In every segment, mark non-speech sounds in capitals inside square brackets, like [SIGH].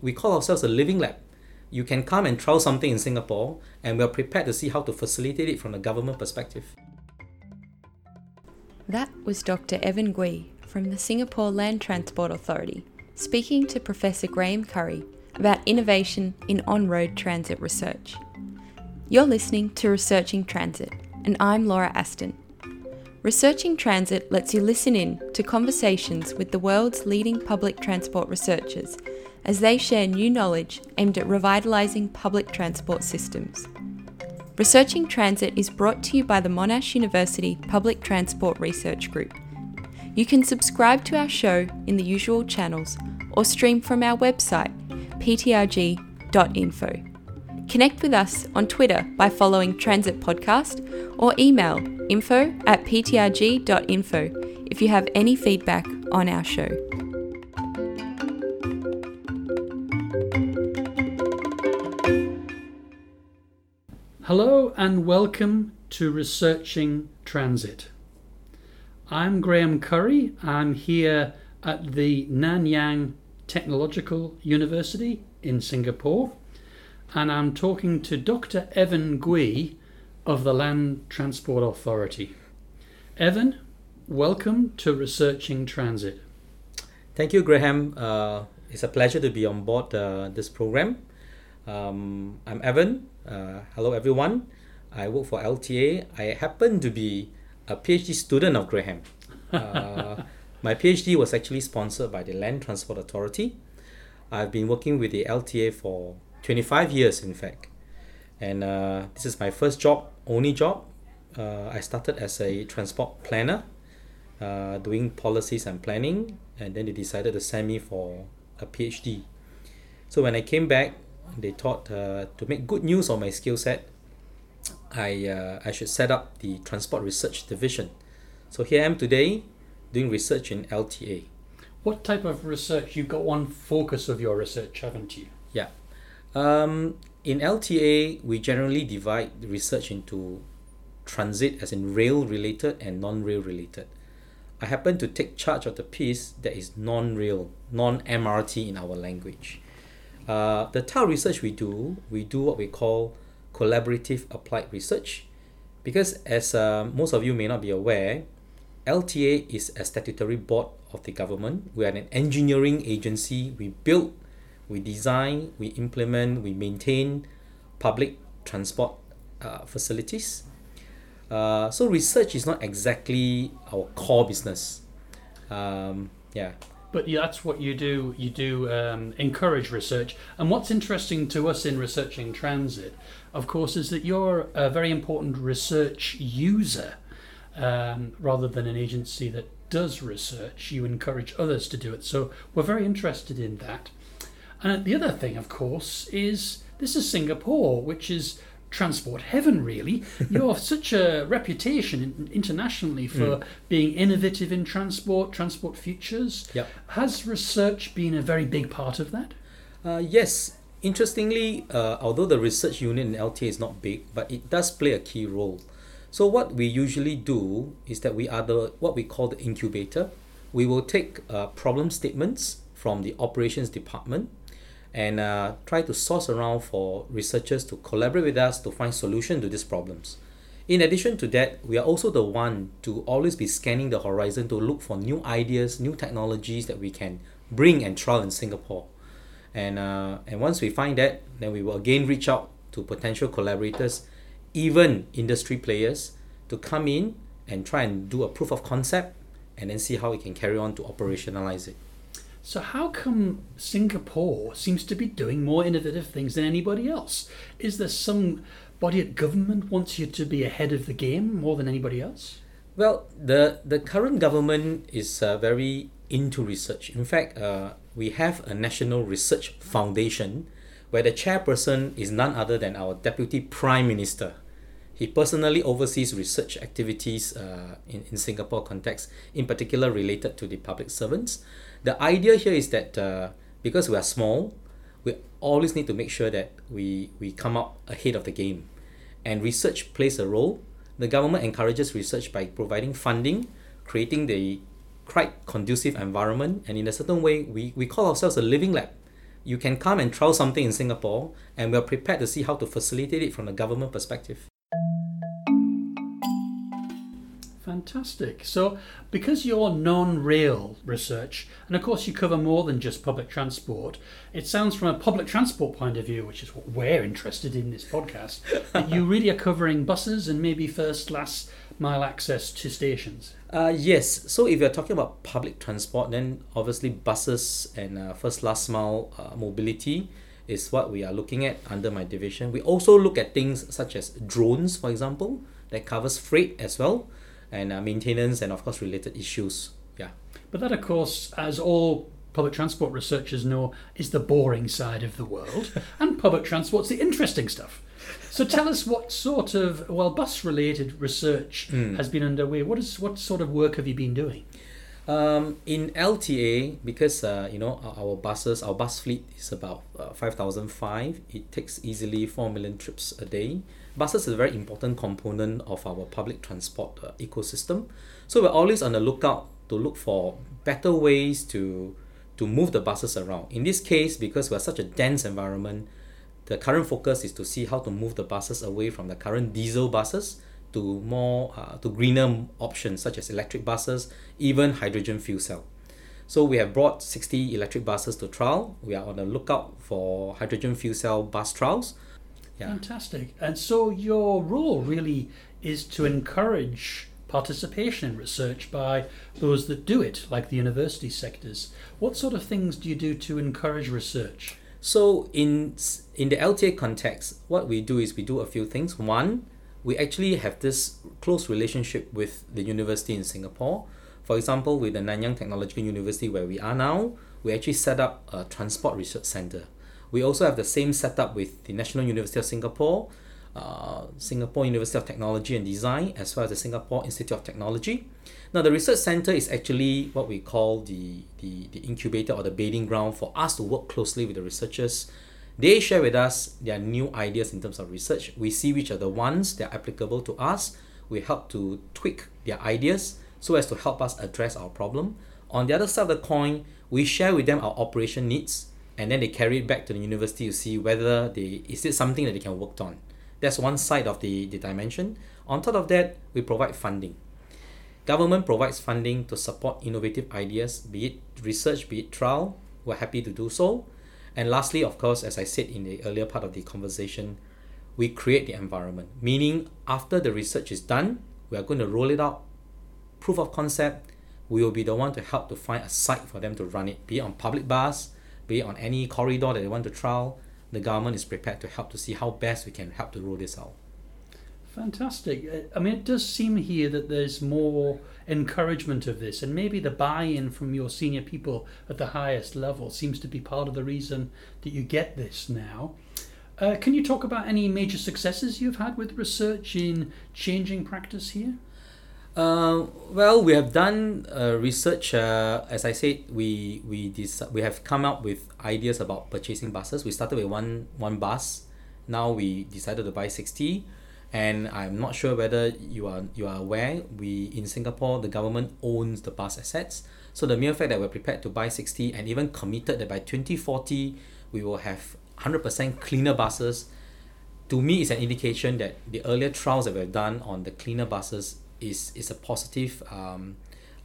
We call ourselves a living lab. You can come and trial something in Singapore, and we're prepared to see how to facilitate it from a government perspective. That was Dr. Evan Gwee from the Singapore Land Transport Authority speaking to Professor Graham Currie about innovation in on road transit research. You're listening to Researching Transit, and I'm Laura Aston. Researching Transit lets you listen in to conversations with the world's leading public transport researchers as they share new knowledge aimed at revitalising public transport systems. Researching Transit is brought to you by the Monash University Public Transport Research Group. You can subscribe to our show in the usual channels or stream from our website, ptrg.info. Connect with us on Twitter by following Transit Podcast or email info at ptrg.info if you have any feedback on our show. Hello and welcome to Researching Transit. I'm Graham Currie. I'm here at the Nanyang Technological University in Singapore and I'm talking to Dr. Evan Gwee of the Land Transport Authority. Evan, welcome to Researching Transit. Thank you, Graham. Uh, it's a pleasure to be on board uh, this program. Um, I'm Evan. Uh, hello, everyone. I work for LTA. I happen to be a PhD student of Graham. Uh, [LAUGHS] my PhD was actually sponsored by the Land Transport Authority. I've been working with the LTA for 25 years, in fact. And uh, this is my first job, only job. Uh, I started as a transport planner, uh, doing policies and planning, and then they decided to send me for a PhD. So when I came back, they thought uh, to make good use of my skill set, I, uh, I should set up the Transport Research Division. So here I am today doing research in LTA. What type of research? You've got one focus of your research, haven't you? Yeah. Um, in LTA, we generally divide the research into transit as in rail related and non rail related. I happen to take charge of the piece that is non rail, non MRT in our language. Uh, the type of research we do, we do what we call collaborative applied research because, as uh, most of you may not be aware, LTA is a statutory board of the government. We are an engineering agency. We build, we design, we implement, we maintain public transport uh, facilities. Uh, so research is not exactly our core business. Um, yeah. But that's what you do. You do um, encourage research. And what's interesting to us in researching transit, of course, is that you're a very important research user um, rather than an agency that does research. You encourage others to do it. So we're very interested in that. And the other thing, of course, is this is Singapore, which is transport heaven, really. [LAUGHS] you have such a reputation internationally for mm. being innovative in transport, transport futures. Yep. Has research been a very big part of that? Uh, yes. Interestingly, uh, although the research unit in LTA is not big, but it does play a key role. So what we usually do is that we are the what we call the incubator. We will take uh, problem statements from the operations department and uh, try to source around for researchers to collaborate with us to find solution to these problems. In addition to that, we are also the one to always be scanning the horizon to look for new ideas, new technologies that we can bring and trial in Singapore. And, uh, and once we find that, then we will again reach out to potential collaborators, even industry players, to come in and try and do a proof of concept and then see how we can carry on to operationalize it. So how come Singapore seems to be doing more innovative things than anybody else? Is there some body at government wants you to be ahead of the game more than anybody else? Well, the the current government is uh, very into research. In fact, uh, we have a national research foundation where the chairperson is none other than our deputy prime minister. He personally oversees research activities uh, in, in Singapore context, in particular related to the public servants. The idea here is that uh, because we are small, we always need to make sure that we, we come up ahead of the game. And research plays a role. The government encourages research by providing funding, creating the quite conducive environment, and in a certain way, we, we call ourselves a living lab. you can come and trial something in Singapore, and we're prepared to see how to facilitate it from the government perspective. Fantastic. So, because you're non rail research, and of course you cover more than just public transport, it sounds from a public transport point of view, which is what we're interested in this podcast, [LAUGHS] that you really are covering buses and maybe first, last mile access to stations. Uh, yes. So if you're talking about public transport, then obviously buses and uh, first last mile uh, mobility is what we are looking at under my division. We also look at things such as drones, for example, that covers freight as well and uh, maintenance and of course related issues. Yeah. But that, of course, as all public transport researchers know, is the boring side of the world, [LAUGHS] and public transport's the interesting stuff. So tell us what sort of well bus related research Mm. has been underway. What is what sort of work have you been doing? Um, in LTA, because uh, you know our, our buses, our bus fleet is about uh, five thousand five. It takes easily four million trips a day. Buses is a very important component of our public transport uh, ecosystem. So we're always on the lookout to look for better ways to to move the buses around. In this case, because we're such a dense environment, the current focus is to see how to move the buses away from the current diesel buses to more uh, to greener options such as electric buses, even hydrogen fuel cell. So we have brought 60 electric buses to trial. We are on the lookout for hydrogen fuel cell bus trials. Yeah. Fantastic. And so your role really is to encourage participation in research by those that do it, like the university sectors. What sort of things do you do to encourage research? So in in the LTA context, what we do is we do a few things. One, we actually have this close relationship with the university in Singapore. For example, with the Nanyang Technological University where we are now, we actually set up a transport research center. We also have the same setup with the National University of Singapore, uh, Singapore University of Technology and Design, as well as the Singapore Institute of Technology. Now, the research center is actually what we call the, the, the incubator or the bedding ground for us to work closely with the researchers. They share with us their new ideas in terms of research. We see which are the ones that are applicable to us. We help to tweak their ideas so as to help us address our problem. On the other side of the coin, we share with them our operation needs and then they carry it back to the university to see whether they is it something that they can work on. That's one side of the, the dimension. On top of that, we provide funding. Government provides funding to support innovative ideas, be it research, be it trial. We're happy to do so. And lastly, of course, as I said in the earlier part of the conversation, we create the environment. Meaning, after the research is done, we are going to roll it out, proof of concept. We will be the one to help to find a site for them to run it, be it on public bus, be it on any corridor that they want to trial. The government is prepared to help to see how best we can help to roll this out. Fantastic. Uh, I mean, it does seem here that there's more encouragement of this, and maybe the buy in from your senior people at the highest level seems to be part of the reason that you get this now. Uh, can you talk about any major successes you've had with research in changing practice here? Uh, well, we have done uh, research. Uh, as I said, we we dec- we have come up with ideas about purchasing buses. We started with one one bus. Now we decided to buy sixty, and I'm not sure whether you are you are aware. We in Singapore, the government owns the bus assets. So the mere fact that we're prepared to buy sixty and even committed that by twenty forty we will have hundred percent cleaner buses to me is an indication that the earlier trials that we've done on the cleaner buses is is a positive um,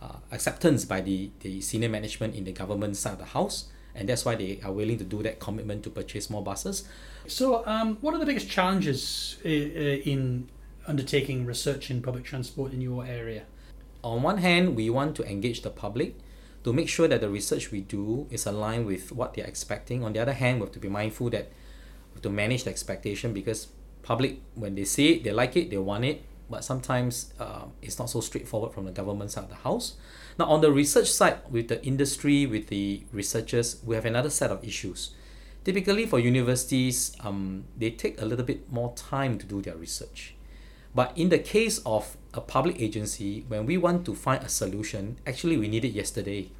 uh, acceptance by the, the senior management in the government side of the house and that's why they are willing to do that commitment to purchase more buses. So, um, what are the biggest challenges uh, uh, in undertaking research in public transport in your area? on one hand we want to engage the public to make sure that the research we do is aligned with what they're expecting. On the other hand we have to be mindful that we have to manage the expectation because public when they see it they like it they want it but sometimes uh, it's not so straightforward from the government side of the house now on the research side with the industry with the researchers we have another set of issues typically for universities um, they take a little bit more time to do their research but in the case of a public agency, when we want to find a solution, actually we need it yesterday.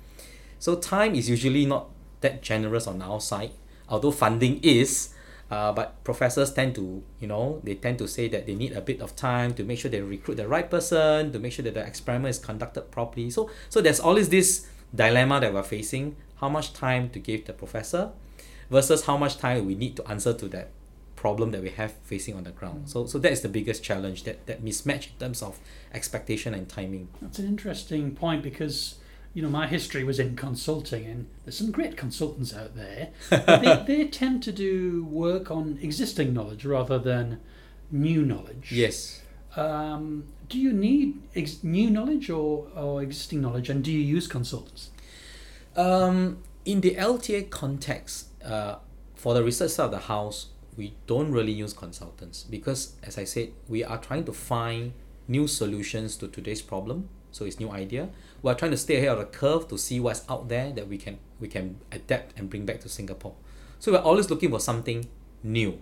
So time is usually not that generous on our side, although funding is. Uh, but professors tend to, you know, they tend to say that they need a bit of time to make sure they recruit the right person, to make sure that the experiment is conducted properly. So, so there's always this dilemma that we're facing: how much time to give the professor, versus how much time we need to answer to that problem that we have facing on the ground. So so that is the biggest challenge that that mismatch in terms of expectation and timing. That's an interesting point because you know my history was in consulting and there's some great consultants out there. [LAUGHS] But they, they tend to do work on existing knowledge rather than new knowledge. Yes. Um, do you need ex- new knowledge or, or existing knowledge, and do you use consultants? Um, in the LTA context, uh, for the research side of the house, we don't really use consultants because, as I said, we are trying to find new solutions to today's problem. So it's new idea. We are trying to stay ahead of the curve to see what's out there that we can we can adapt and bring back to Singapore. So we're always looking for something new.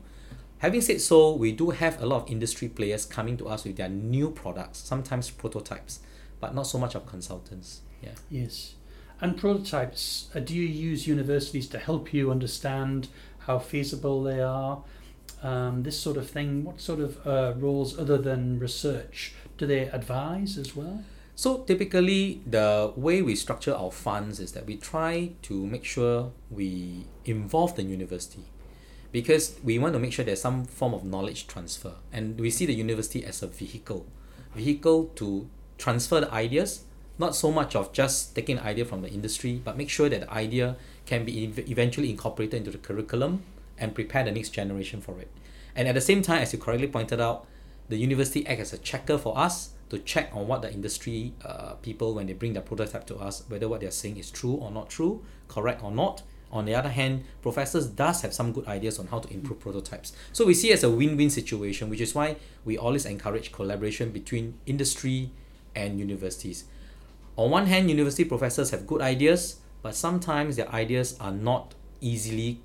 Having said so, we do have a lot of industry players coming to us with their new products, sometimes prototypes, but not so much of consultants. Yeah. Yes. And prototypes, uh, do you use universities to help you understand how feasible they are? Um, this sort of thing. What sort of uh, roles, other than research, do they advise as well? So typically, the way we structure our funds is that we try to make sure we involve the university because we want to make sure there's some form of knowledge transfer. And we see the university as a vehicle vehicle to transfer the ideas not so much of just taking an idea from the industry but make sure that the idea can be ev- eventually incorporated into the curriculum and prepare the next generation for it. And at the same time as you correctly pointed out the university acts as a checker for us to check on what the industry uh, people when they bring their prototype to us whether what they're saying is true or not true correct or not on the other hand, professors does have some good ideas on how to improve prototypes. So we see as a win-win situation, which is why we always encourage collaboration between industry and universities. On one hand, university professors have good ideas, but sometimes their ideas are not easily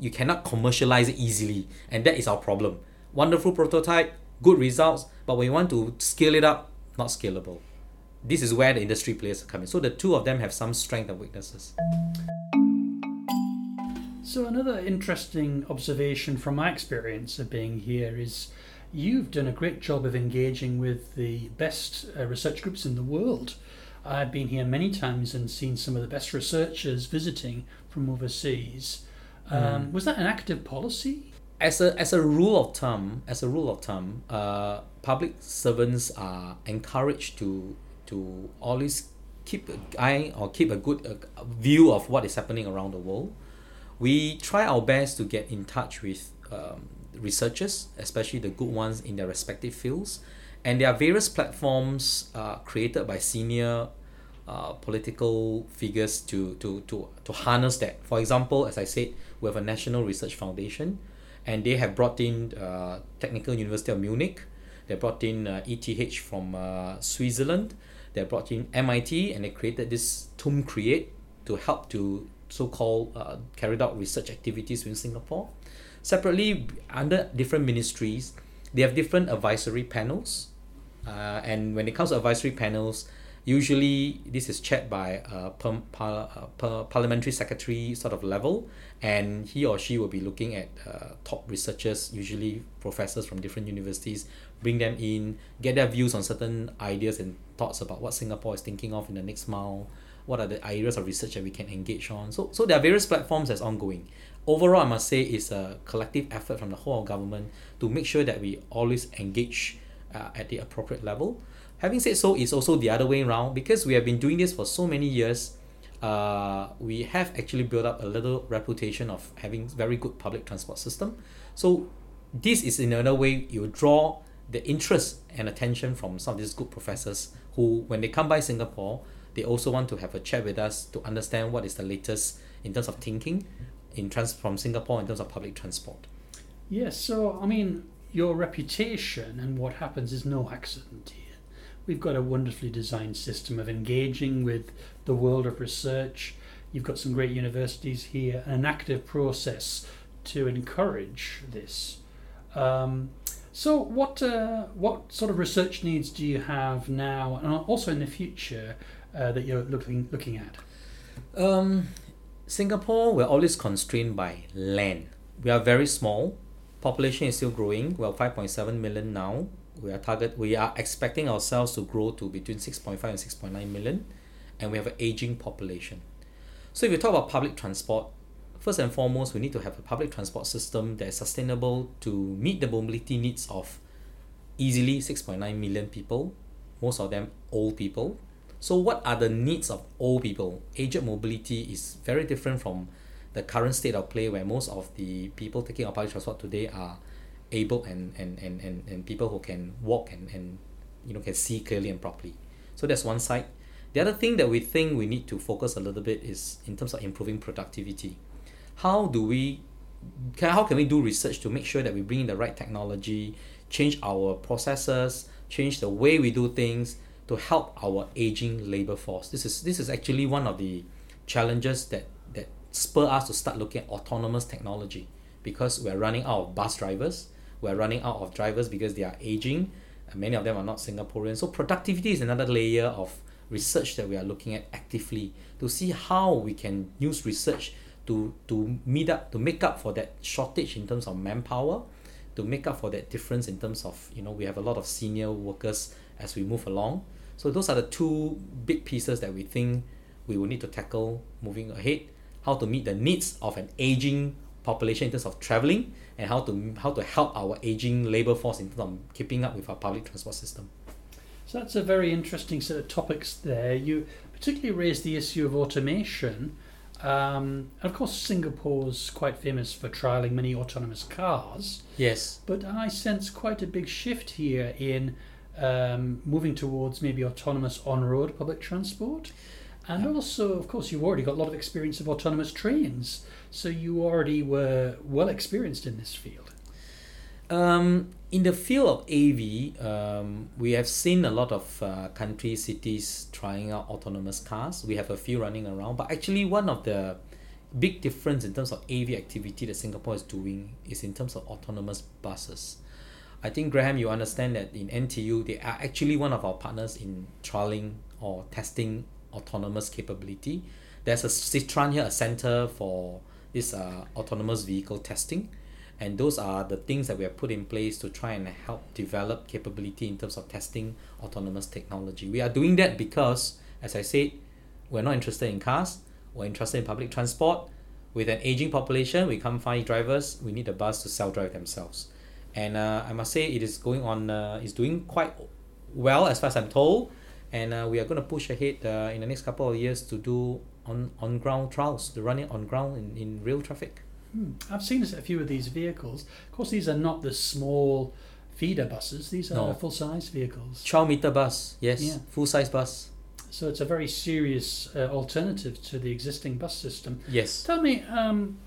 you cannot commercialize it easily, and that is our problem. Wonderful prototype, good results, but when you want to scale it up, not scalable. This is where the industry players come in. So the two of them have some strengths and weaknesses. So another interesting observation from my experience of being here is you've done a great job of engaging with the best uh, research groups in the world. I've been here many times and seen some of the best researchers visiting from overseas. Um, Was that an active policy? As a as a rule of thumb, as a rule of thumb, uh, public servants are encouraged to to always keep an eye or keep a good uh, view of what is happening around the world. We try our best to get in touch with um, researchers, especially the good ones in their respective fields, and there are various platforms uh, created by senior uh, political figures to, to, to, to harness that. For example, as I said, we have a National Research Foundation, and they have brought in uh, Technical University of Munich. They brought in uh, ETH from uh, Switzerland. They brought in MIT, and they created this TUM Create to help to so-called uh, carried out research activities in Singapore. Separately, under different ministries, they have different advisory panels. Uh, and when it comes to advisory panels, usually this is chaired by a per, par, per parliamentary secretary sort of level, and he or she will be looking at uh, top researchers, usually professors from different universities, bring them in, get their views on certain ideas and thoughts about what Singapore is thinking of in the next mile, what are the areas of research that we can engage on. So, so there are various platforms that's ongoing. Overall, I must say it's a collective effort from the whole government to make sure that we always engage uh, at the appropriate level. Having said so, it's also the other way around because we have been doing this for so many years. Uh, we have actually built up a little reputation of having very good public transport system. So this is in another way you draw the interest and attention from some of these good professors who, when they come by Singapore, they also want to have a chat with us to understand what is the latest in terms of thinking in trans from Singapore in terms of public transport. Yes, so I mean, your reputation and what happens is no accident here. We've got a wonderfully designed system of engaging with the world of research. You've got some great universities here, an active process to encourage this. Um, so, what uh, what sort of research needs do you have now, and also in the future, uh, that you're looking looking at? Um, Singapore, we're always constrained by land. We are very small. Population is still growing. We're 5.7 million now. We are target. We are expecting ourselves to grow to between 6.5 and 6.9 million, and we have an aging population. So if you talk about public transport, first and foremost, we need to have a public transport system that is sustainable to meet the mobility needs of easily 6.9 million people, most of them old people. So, what are the needs of old people? Aged mobility is very different from the current state of play where most of the people taking our public transport today are able and, and, and, and, and people who can walk and, and you know can see clearly and properly. So that's one side. The other thing that we think we need to focus a little bit is in terms of improving productivity. How do we can, how can we do research to make sure that we bring in the right technology, change our processes, change the way we do things to help our aging labor force. This is this is actually one of the challenges that that spur us to start looking at autonomous technology because we're running out of bus drivers, we're running out of drivers because they are aging, and many of them are not Singaporean. So productivity is another layer of research that we are looking at actively to see how we can use research to to meet up to make up for that shortage in terms of manpower to make up for that difference in terms of you know we have a lot of senior workers as we move along so those are the two big pieces that we think we will need to tackle moving ahead how to meet the needs of an aging population in terms of traveling and how to how to help our aging labor force in terms of keeping up with our public transport system So that's a very interesting set of topics there. You particularly raised the issue of automation. Um, of course, Singapore's quite famous for trialing many autonomous cars, yes but I sense quite a big shift here in um, moving towards maybe autonomous on road public transport. And also, of course, you've already got a lot of experience of autonomous trains, so you already were well experienced in this field. Um, in the field of AV, um, we have seen a lot of uh, countries, cities trying out autonomous cars. We have a few running around, but actually, one of the big difference in terms of AV activity that Singapore is doing is in terms of autonomous buses. I think Graham, you understand that in NTU, they are actually one of our partners in trialing or testing autonomous capability. There's a CETRAN here, a center for this uh, autonomous vehicle testing. And those are the things that we have put in place to try and help develop capability in terms of testing autonomous technology. We are doing that because as i said we're not interested in cars. We're interested in public transport. With an aging population we can't find drivers. We need a bus to self-drive themselves. And uh, i must say it is going on uh, is doing quite well as far as i'm told and uh, we are going to push ahead uh, in the next couple of years to do on on ground trials to run it on ground in, in real traffic Hmm. I've seen a few of these vehicles. Of course, these are not the small feeder buses. These are No. full size vehicles. 12 meter bus yes Yeah. full size bus So it's a very serious uh, alternative to the existing bus system. yes Tell me, um,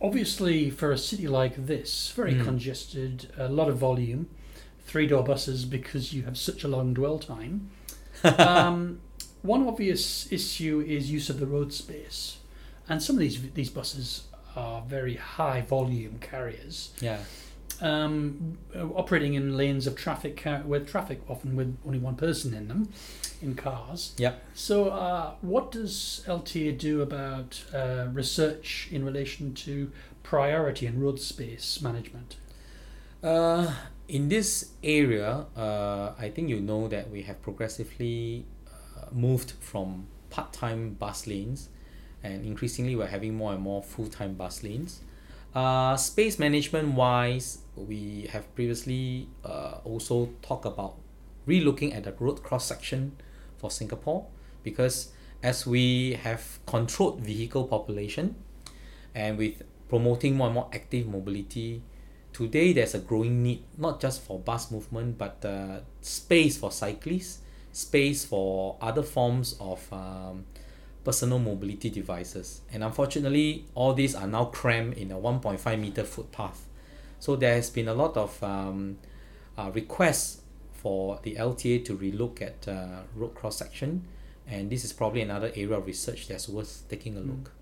obviously, for a city like this, very Mm. congested, a lot of volume, three door buses because you have such a long dwell time. Um, [LAUGHS] one obvious issue is use of the road space, and some of these these buses are very high volume carriers, yeah um, uh, operating in lanes of traffic with traffic often with only one person in them, in cars. Yep. So, uh, what does LTA do about uh, research in relation to priority and road space management? Uh, in this area, uh, I think you know that we have progressively uh, moved from part-time bus lanes, and increasingly we're having more and more full-time bus lanes. Uh, space management wise, we have previously uh, also talked about relooking at the road cross section for Singapore because as we have controlled vehicle population and with promoting more and more active mobility, today there's a growing need not just for bus movement but uh, space for cyclists, space for other forms of um, personal mobility devices. And unfortunately, all these are now crammed in a 1.5 meter footpath. So there has been a lot of um, uh, requests for the LTA to relook at uh, road cross section, and this is probably another area of research that's worth taking a look.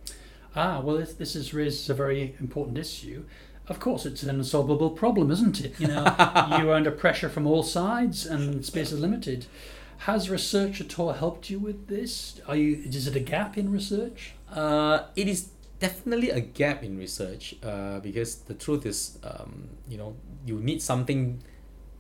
Ah, well, this, this has raised a very important issue. Of course, it's an unsolvable problem, isn't it? You know, [LAUGHS] you are under pressure from all sides, and space is limited. Has research at all helped you with this? Are you? Is it a gap in research? Uh, it is definitely a gap in research uh, because the truth is, um, you know, you need something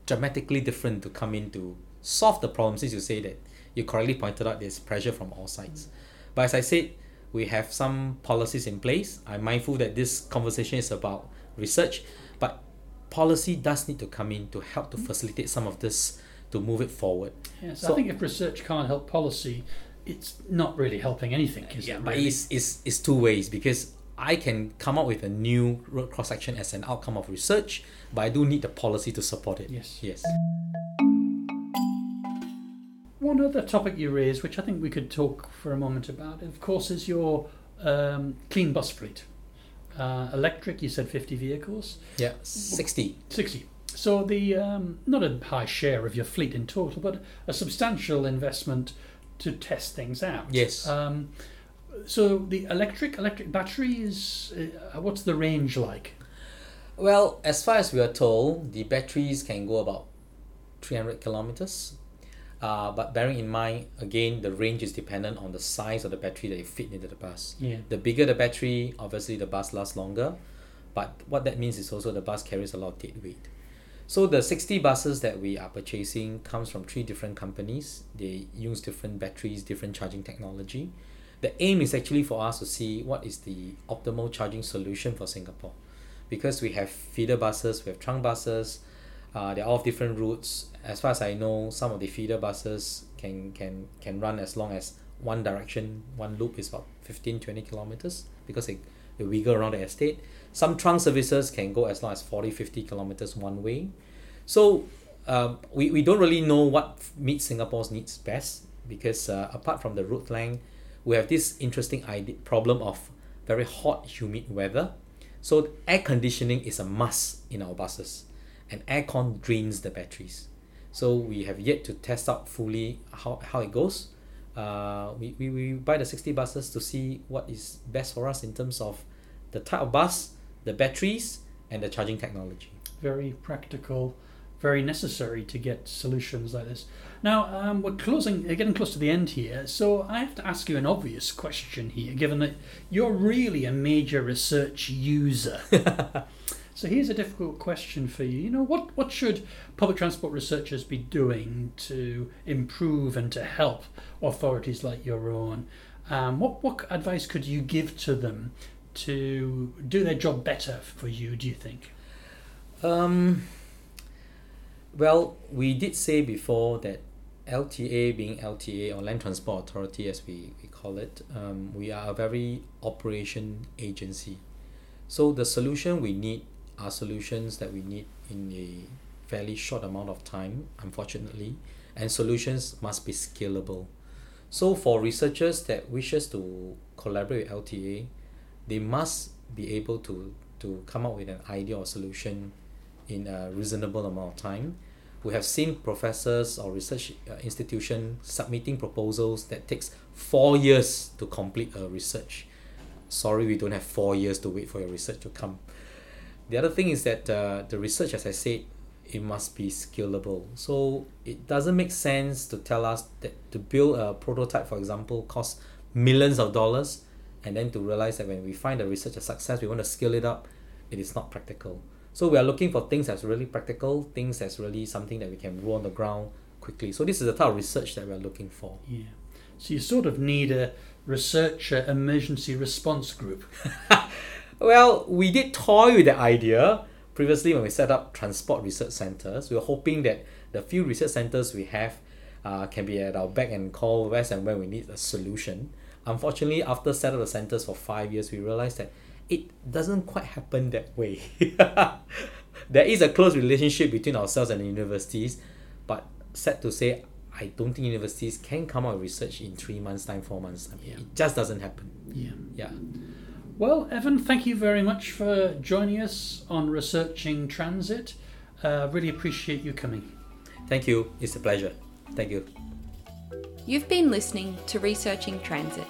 dramatically different to come in to solve the problem. Since you say that you correctly pointed out there's pressure from all sides, but as I said, We have some policies in place. I'm mindful that this conversation is about research, but policy does need to come in to help to facilitate some of this to move it forward. Yes, So- I think if research can't help policy, it's not really helping anything, is yeah, it? but really? it's, it's, it's two ways because I can come up with a new road cross section as an outcome of research, but I do need the policy to support it. Yes. Yes. One other topic you raised, which I think we could talk for a moment about, of course, is your um, clean bus fleet. Uh, electric, you said 50 vehicles, Yeah. 60. 60. So the um, not a high share of your fleet in total, but a substantial investment to test things out. Yes. Um, so the electric electric battery is uh, what's the range like? Well, as far as we are told, the batteries can go about 300 kilometers. Uh, but bearing in mind, again, the range is dependent on the size of the battery that you fit into the bus. Yeah. The bigger the battery, obviously the bus lasts longer. But what that means is also the bus carries a lot of dead weight. So the 60 buses that we are purchasing comes from three different companies. They use different batteries, different charging technology. The aim is actually for us to see what is the optimal charging solution for Singapore. Because we have feeder buses, we have trunk buses, uh, they're all different routes. As far as I know, some of the feeder buses can can can run as long as one direction, one loop is about 15, 20 kilometers because they, they wiggle around the estate. Some trunk services can go as long as 40, 50 kilometers one way. So um, we, we don't really know what meets Singapore's needs best because uh, apart from the route length, we have this interesting idea, problem of very hot, humid weather. So air conditioning is a must in our buses, and aircon drains the batteries. So we have yet to test out fully how, how it goes. Uh, we, we, we buy the 60 buses to see what is best for us in terms of the type of bus, the batteries, and the charging technology. Very practical, very necessary to get solutions like this. Now um, we're closing, uh, getting close to the end here. So I have to ask you an obvious question here, given that you're really a major research user. [LAUGHS] So here's a difficult question for you. You know, what, what should public transport researchers be doing to improve and to help authorities like your own? Um, what, what advice could you give to them to do their job better for you, do you think? Um, well, we did say before that LTA, being LTA or Land Transport Authority as we, we call it, um, we are a very operation agency. So the solution we need are solutions that we need in a fairly short amount of time, unfortunately, and solutions must be scalable. So for researchers that wishes to collaborate with LTA, they must be able to, to come up with an idea or solution in a reasonable amount of time. We have seen professors or research uh, institution submitting proposals that takes four years to complete a research. Sorry, we don't have four years to wait for your research to come. The other thing is that uh, the research, as I said, it must be scalable. So it doesn't make sense to tell us that to build a prototype, for example, costs millions of dollars, and then to realize that when we find the research a success, we want to scale it up, it is not practical. So we are looking for things that's really practical, things that's really something that we can roll on the ground quickly. So this is the type of research that we're looking for. Yeah. So you sort of need a researcher emergency response group. [LAUGHS] Well, we did toy with the idea previously when we set up transport research centers. We were hoping that the few research centers we have uh, can be at our back and call whereas and when we need a solution. Unfortunately, after set up the centers for five years, we realized that it doesn't quite happen that way. [LAUGHS] there is a close relationship between ourselves and the universities, but sad to say, I don't think universities can come out with research in three months' time, four months' time. Yeah. It just doesn't happen. Yeah. Yeah. Well, Evan, thank you very much for joining us on Researching Transit. Uh, really appreciate you coming. Thank you. It's a pleasure. Thank you. You've been listening to Researching Transit,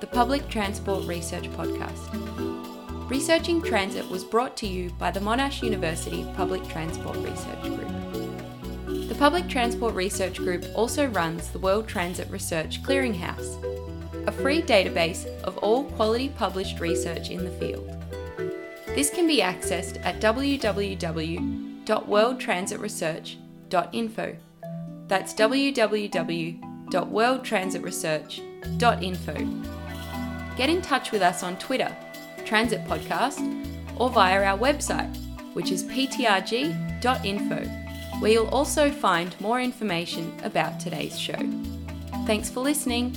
the public transport research podcast. Researching Transit was brought to you by the Monash University Public Transport Research Group. The Public Transport Research Group also runs the World Transit Research Clearinghouse, a free database of all quality published research in the field. This can be accessed at www.worldtransitresearch.info. That's www.worldtransitresearch.info. get in touch with us on Twitter, Transit Podcast, or via our website, which is ptrg.info, where you'll also find more information about today's show. Thanks for listening.